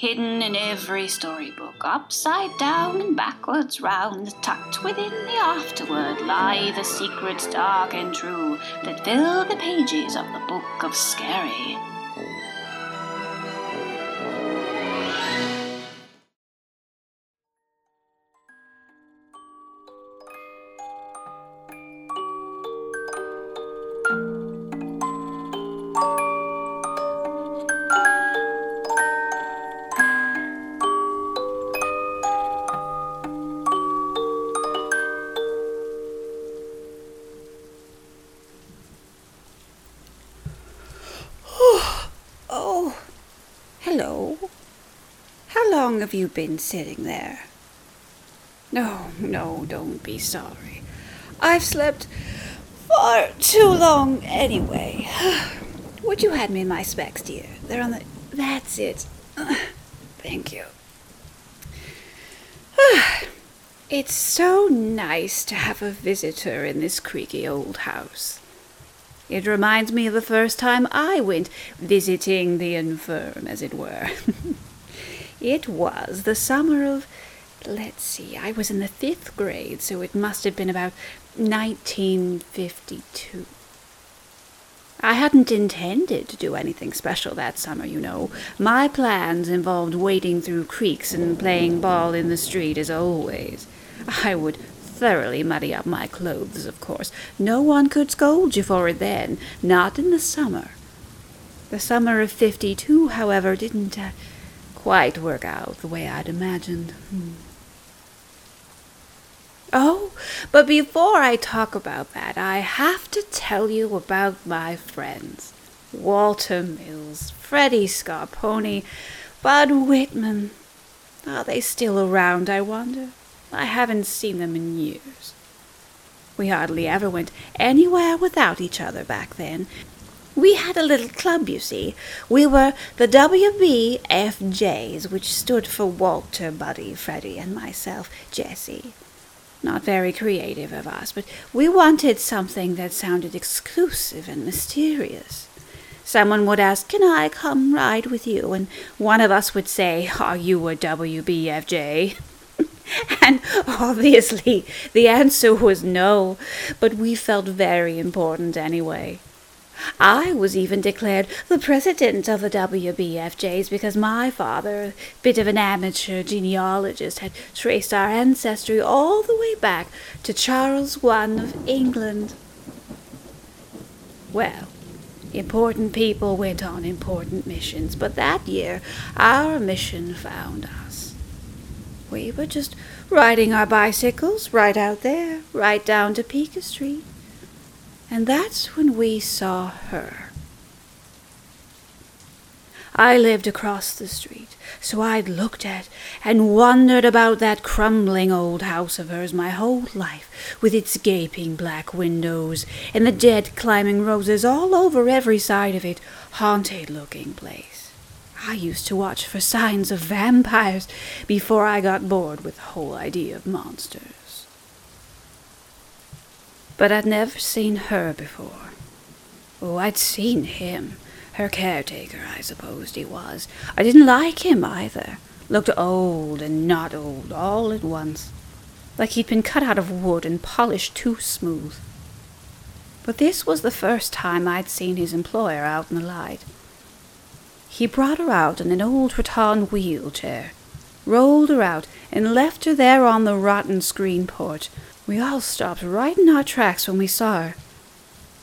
Hidden in every storybook, upside down and backwards round, tucked within the afterword, lie the secrets dark and true that fill the pages of the Book of Scary. Have you been sitting there? No, no, don't be sorry. I've slept far too long anyway. Would you hand me my specs, dear? They're on the. That's it. Thank you. It's so nice to have a visitor in this creaky old house. It reminds me of the first time I went visiting the infirm, as it were. it was the summer of, let's see, I was in the fifth grade, so it must have been about 1952. I hadn't intended to do anything special that summer, you know. My plans involved wading through creeks and playing ball in the street as always. I would thoroughly muddy up my clothes, of course. No one could scold you for it then, not in the summer. The summer of 52, however, didn't uh, quite work out the way I'd imagined. Hmm. Oh, but before I talk about that, I have to tell you about my friends. Walter Mills, Freddie Scarponi, Bud Whitman. Are they still around, I wonder? I haven't seen them in years. We hardly ever went anywhere without each other back then. We had a little club, you see. We were the WBFJs, which stood for Walter, Buddy, Freddie, and myself, Jessie. Not very creative of us, but we wanted something that sounded exclusive and mysterious. Someone would ask, Can I come ride with you? And one of us would say, Are you a WBFJ? and obviously the answer was no, but we felt very important anyway. I was even declared the president of the WBFJs because my father, a bit of an amateur genealogist, had traced our ancestry all the way back to Charles I of England. Well, important people went on important missions, but that year our mission found us. We were just riding our bicycles right out there, right down to Pika Street. And that's when we saw her. I lived across the street, so I'd looked at and wondered about that crumbling old house of hers my whole life, with its gaping black windows and the dead climbing roses all over every side of it, haunted looking place. I used to watch for signs of vampires before I got bored with the whole idea of monsters. But I'd never seen her before. Oh, I'd seen him. Her caretaker, I supposed he was. I didn't like him either. Looked old and not old all at once. Like he'd been cut out of wood and polished too smooth. But this was the first time I'd seen his employer out in the light. He brought her out in an old rattan wheelchair, rolled her out, and left her there on the rotten screen porch. We all stopped right in our tracks when we saw her.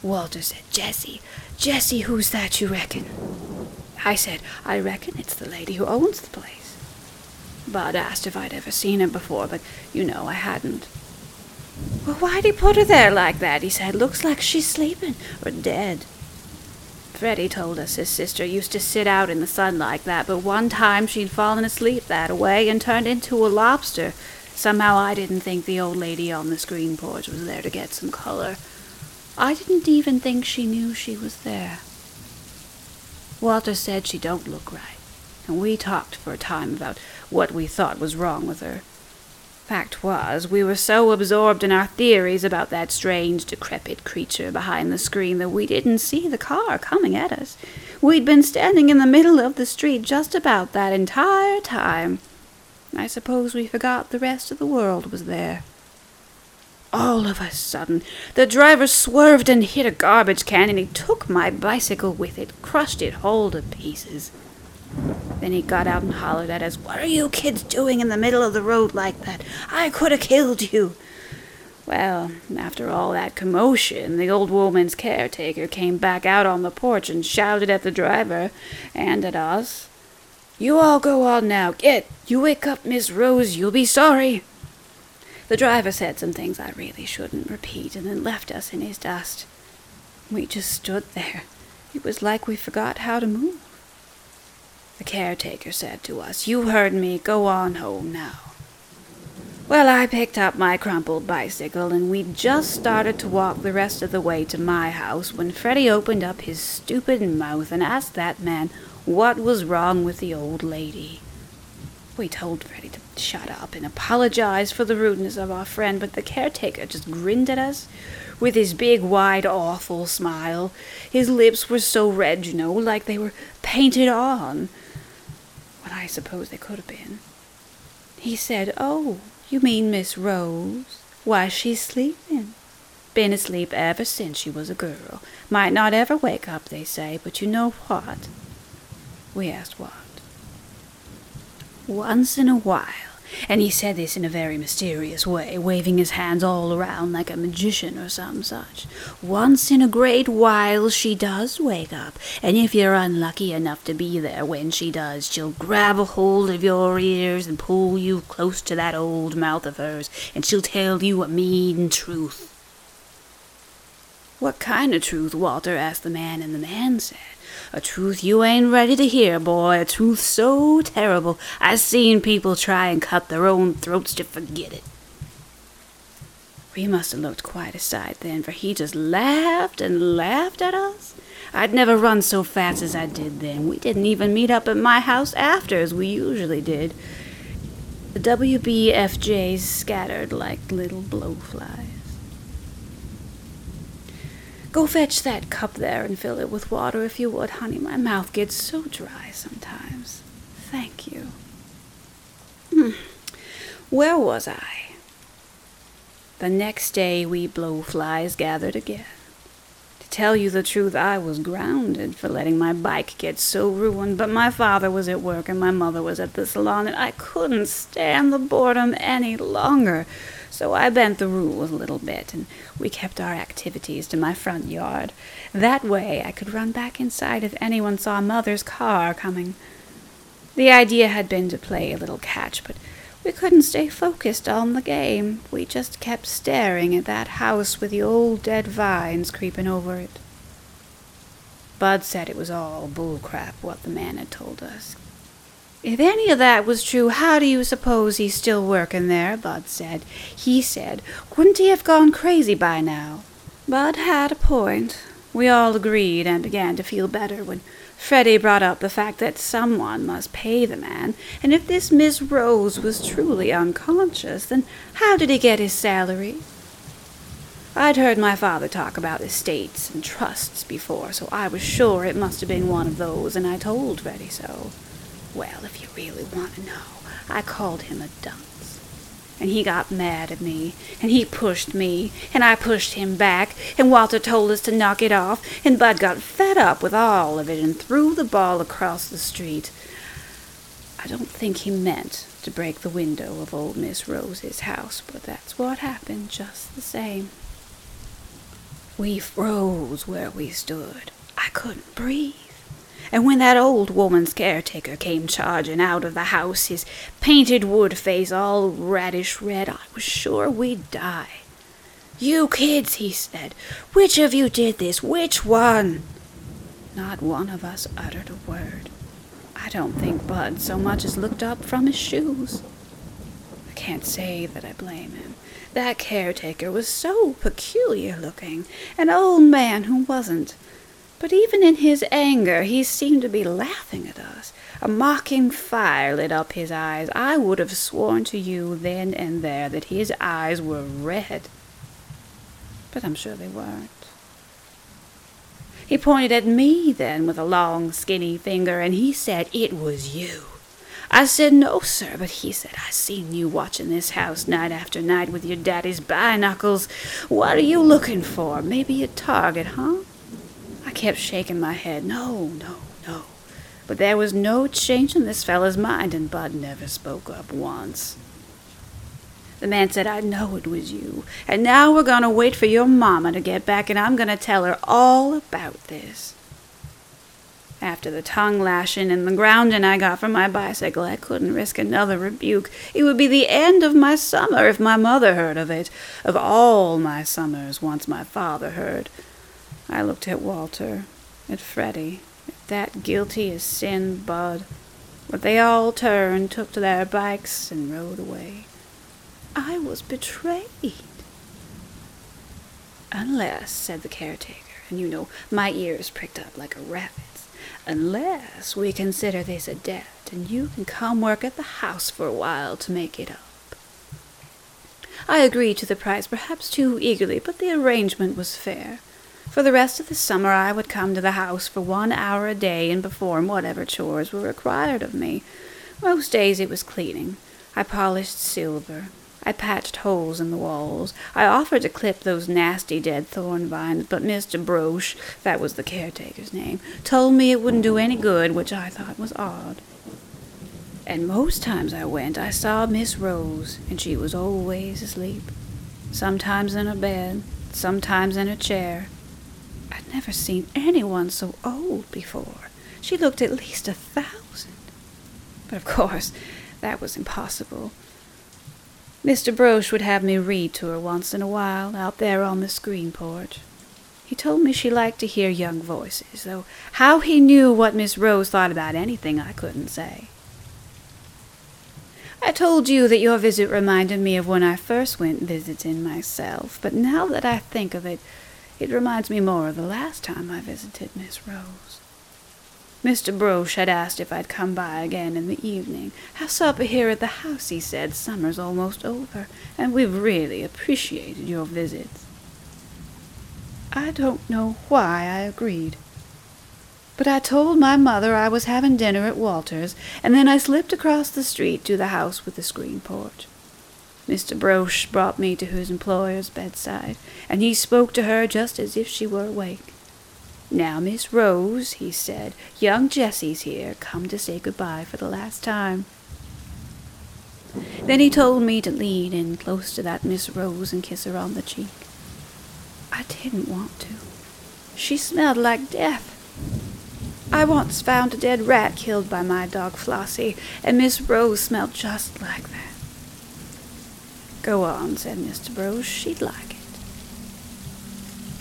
Walter said, Jessie, Jessie, who's that, you reckon? I said, I reckon it's the lady who owns the place. Bud asked if I'd ever seen her before, but you know I hadn't. Well, why'd he put her there like that? He said, looks like she's sleeping or dead. Freddie told us his sister used to sit out in the sun like that, but one time she'd fallen asleep that way and turned into a lobster. Somehow I didn't think the old lady on the screen porch was there to get some color. I didn't even think she knew she was there. Walter said she don't look right, and we talked for a time about what we thought was wrong with her. Fact was, we were so absorbed in our theories about that strange, decrepit creature behind the screen that we didn't see the car coming at us. We'd been standing in the middle of the street just about that entire time. I suppose we forgot the rest of the world was there. All of a sudden, the driver swerved and hit a garbage can, and he took my bicycle with it, crushed it whole to pieces. Then he got out and hollered at us, What are you kids doing in the middle of the road like that? I could have killed you. Well, after all that commotion, the old woman's caretaker came back out on the porch and shouted at the driver and at us. You all go on now. Get! You wake up Miss Rose, you'll be sorry. The driver said some things I really shouldn't repeat and then left us in his dust. We just stood there. It was like we forgot how to move. The caretaker said to us, You heard me. Go on home now. Well, I picked up my crumpled bicycle and we just started to walk the rest of the way to my house when Freddie opened up his stupid mouth and asked that man what was wrong with the old lady. We told Freddie to shut up and apologize for the rudeness of our friend, but the caretaker just grinned at us with his big, wide, awful smile. His lips were so red, you know, like they were painted on. What I suppose they could have been. He said, Oh, you mean Miss Rose? Why, she's sleeping. Been asleep ever since she was a girl. Might not ever wake up, they say, but you know what? We asked what once in a while, and he said this in a very mysterious way, waving his hands all around like a magician or some such. Once in a great while she does wake up, and if you're unlucky enough to be there when she does, she'll grab a hold of your ears and pull you close to that old mouth of hers, and she'll tell you a mean truth. What kind of truth, Walter? asked the man, and the man said, a truth you ain't ready to hear, boy. A truth so terrible I seen people try and cut their own throats to forget it. We must have looked quite a sight then, for he just laughed and laughed at us. I'd never run so fast as I did then. We didn't even meet up at my house after, as we usually did. The WBFJs scattered like little blowflies. Go fetch that cup there and fill it with water if you would, honey. My mouth gets so dry sometimes. Thank you. Hmm. Where was I? The next day we blowflies gathered again. To tell you the truth, I was grounded for letting my bike get so ruined, but my father was at work and my mother was at the salon, and I couldn't stand the boredom any longer. So I bent the rules a little bit, and we kept our activities to my front yard. That way I could run back inside if anyone saw Mother's car coming. The idea had been to play a little catch, but we couldn't stay focused on the game. We just kept staring at that house with the old dead vines creeping over it. Bud said it was all bull crap what the man had told us. If any of that was true, how do you suppose he's still working there? Bud said. He said, wouldn't he have gone crazy by now? Bud had a point. We all agreed and began to feel better when Freddie brought up the fact that someone must pay the man, and if this Miss Rose was truly unconscious, then how did he get his salary? I'd heard my father talk about estates and trusts before, so I was sure it must have been one of those, and I told Freddie so. Well, if you really want to know, I called him a dunce. And he got mad at me, and he pushed me, and I pushed him back, and Walter told us to knock it off, and Bud got fed up with all of it and threw the ball across the street. I don't think he meant to break the window of old Miss Rose's house, but that's what happened just the same. We froze where we stood. I couldn't breathe and when that old woman's caretaker came charging out of the house, his painted wood face all radish red, I was sure we'd die. You kids, he said, which of you did this? Which one? Not one of us uttered a word. I don't think Bud so much as looked up from his shoes. I can't say that I blame him. That caretaker was so peculiar looking, an old man who wasn't But even in his anger, he seemed to be laughing at us. A mocking fire lit up his eyes. I would have sworn to you then and there that his eyes were red. But I'm sure they weren't. He pointed at me then with a long, skinny finger, and he said it was you. I said, No, sir, but he said, I seen you watching this house night after night with your daddy's binoculars. What are you looking for? Maybe a target, huh? I kept shaking my head. No, no, no. But there was no change in this fellow's mind, and Bud never spoke up once. The man said, I know it was you. And now we're going to wait for your mamma to get back, and I'm going to tell her all about this. After the tongue lashing and the grounding I got from my bicycle, I couldn't risk another rebuke. It would be the end of my summer if my mother heard of it, of all my summers once my father heard. I looked at Walter, at Freddie, at that guilty as sin Bud. But they all turned, took to their bikes, and rode away. I was betrayed. Unless, said the caretaker, and you know, my ears pricked up like a rabbit's, unless we consider this a debt, and you can come work at the house for a while to make it up. I agreed to the price perhaps too eagerly, but the arrangement was fair. For the rest of the summer I would come to the house for one hour a day and perform whatever chores were required of me. Most days it was cleaning. I polished silver. I patched holes in the walls. I offered to clip those nasty dead thorn vines, but Mr. Broche, that was the caretaker's name, told me it wouldn't do any good, which I thought was odd. And most times I went, I saw Miss Rose, and she was always asleep. Sometimes in a bed, sometimes in a chair, I'd never seen anyone so old before. She looked at least a thousand. But of course, that was impossible. Mr. Broche would have me read to her once in a while, out there on the screen porch. He told me she liked to hear young voices, though how he knew what Miss Rose thought about anything I couldn't say. I told you that your visit reminded me of when I first went visiting myself, but now that I think of it, it reminds me more of the last time I visited Miss Rose. Mr. Broche had asked if I'd come by again in the evening. Have supper here at the house, he said. Summer's almost over, and we've really appreciated your visits. I don't know why I agreed. But I told my mother I was having dinner at Walter's, and then I slipped across the street to the house with the screen porch. Mr. Broche brought me to his employer's bedside, and he spoke to her just as if she were awake. Now, Miss Rose, he said, young Jessie's here, come to say goodbye for the last time. Then he told me to lean in close to that Miss Rose and kiss her on the cheek. I didn't want to. She smelled like death. I once found a dead rat killed by my dog Flossie, and Miss Rose smelled just like that. Go on, said Mr. Broche. She'd like it.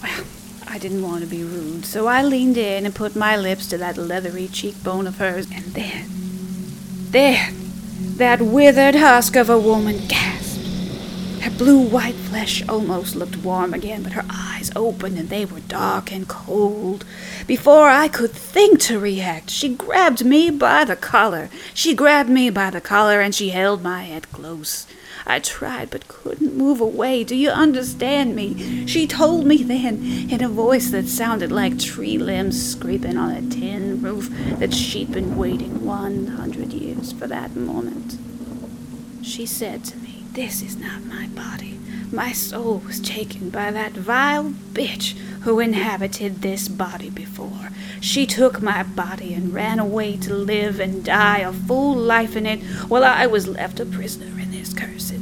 Well, I didn't want to be rude, so I leaned in and put my lips to that leathery cheekbone of hers, and then, then, that withered husk of a woman gasped. Her blue white flesh almost looked warm again, but her eyes opened and they were dark and cold. Before I could think to react, she grabbed me by the collar. She grabbed me by the collar and she held my head close. I tried but couldn't move away. Do you understand me? She told me then, in a voice that sounded like tree limbs scraping on a tin roof, that she'd been waiting one hundred years for that moment. She said to me, This is not my body. My soul was taken by that vile bitch who inhabited this body before. She took my body and ran away to live and die a full life in it, while I was left a prisoner in this cursed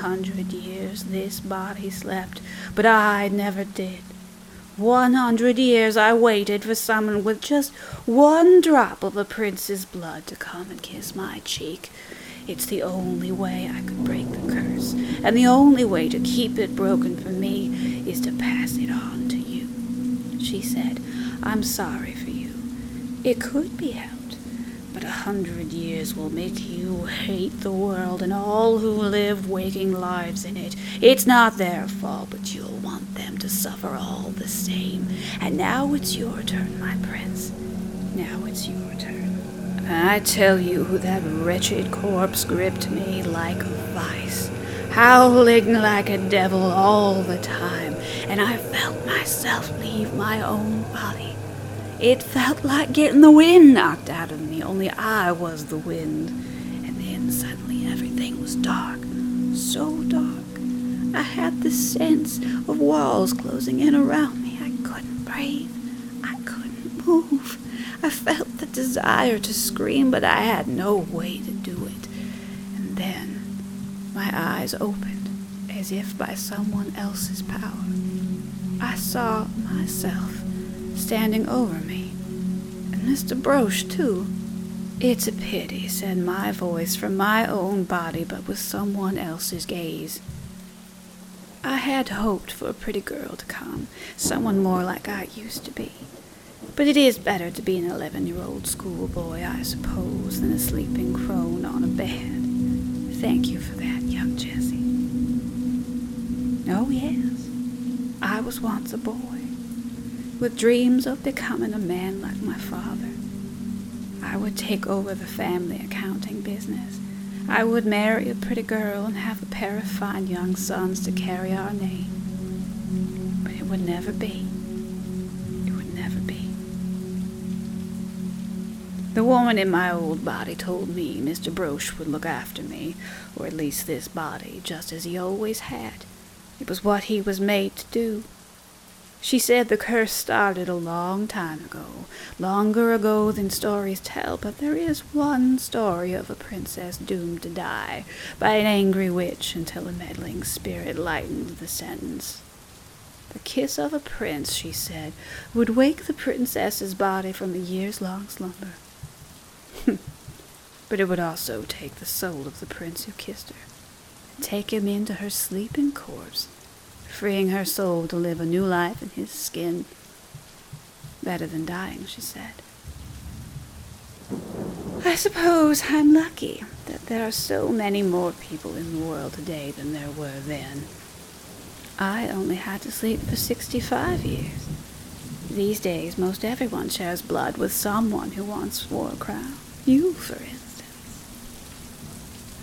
hundred years this body slept, but I never did. One hundred years I waited for someone with just one drop of a prince's blood to come and kiss my cheek. It's the only way I could break the curse, and the only way to keep it broken for me is to pass it on to you. She said, I'm sorry for you. It could be helped, But a hundred years will make you hate the world and all who live waking lives in it. It's not their fault, but you'll want them to suffer all the same. And now it's your turn, my prince. Now it's your turn. I tell you, that wretched corpse gripped me like a vice, howling like a devil all the time, and I felt myself leave my own body. It felt like getting the wind knocked out of me, only I was the wind. And then suddenly everything was dark, so dark. I had the sense of walls closing in around me. I couldn't breathe. I couldn't move. I felt the desire to scream, but I had no way to do it. And then my eyes opened as if by someone else's power. I saw myself standing over me, and Mr. Broche, too. It's a pity, said my voice from my own body, but with someone else's gaze. I had hoped for a pretty girl to come, someone more like I used to be. But it is better to be an eleven-year-old schoolboy, I suppose, than a sleeping crone on a bed. Thank you for that, young Jessie. Oh, yes, I was once a boy with dreams of becoming a man like my father. I would take over the family accounting business. I would marry a pretty girl and have a pair of fine young sons to carry our name. But it would never be. It would never be. The woman in my old body told me Mr. Broche would look after me, or at least this body, just as he always had. It was what he was made to do. She said the curse started a long time ago, longer ago than stories tell, but there is one story of a princess doomed to die by an angry witch until a meddling spirit lightened the sentence. The kiss of a prince, she said, would wake the princess's body from a years long slumber. but it would also take the soul of the prince who kissed her, and take him into her sleeping corpse freeing her soul to live a new life in his skin. Better than dying, she said. I suppose I'm lucky that there are so many more people in the world today than there were then. I only had to sleep for 65 years. These days, most everyone shares blood with someone who once wore a crown. You, for instance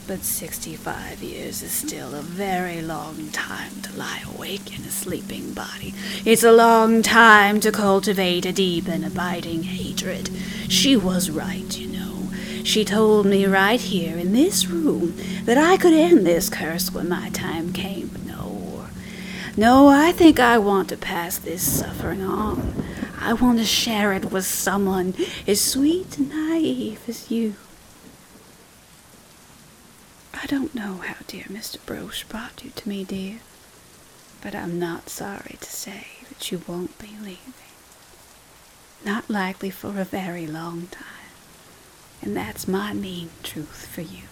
but 65 years is still a very long time to lie awake in a sleeping body. It's a long time to cultivate a deep and abiding hatred. She was right, you know. She told me right here in this room that I could end this curse when my time came. No, no, I think I want to pass this suffering on. I want to share it with someone as sweet and naive as you. I don't know how dear Mr. Broche brought you to me, dear, but I'm not sorry to say that you won't be leaving. Not likely for a very long time, and that's my mean truth for you.